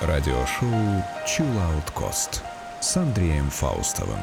Радиошоу «Chill Out Cost» с Андреем Фаустовым.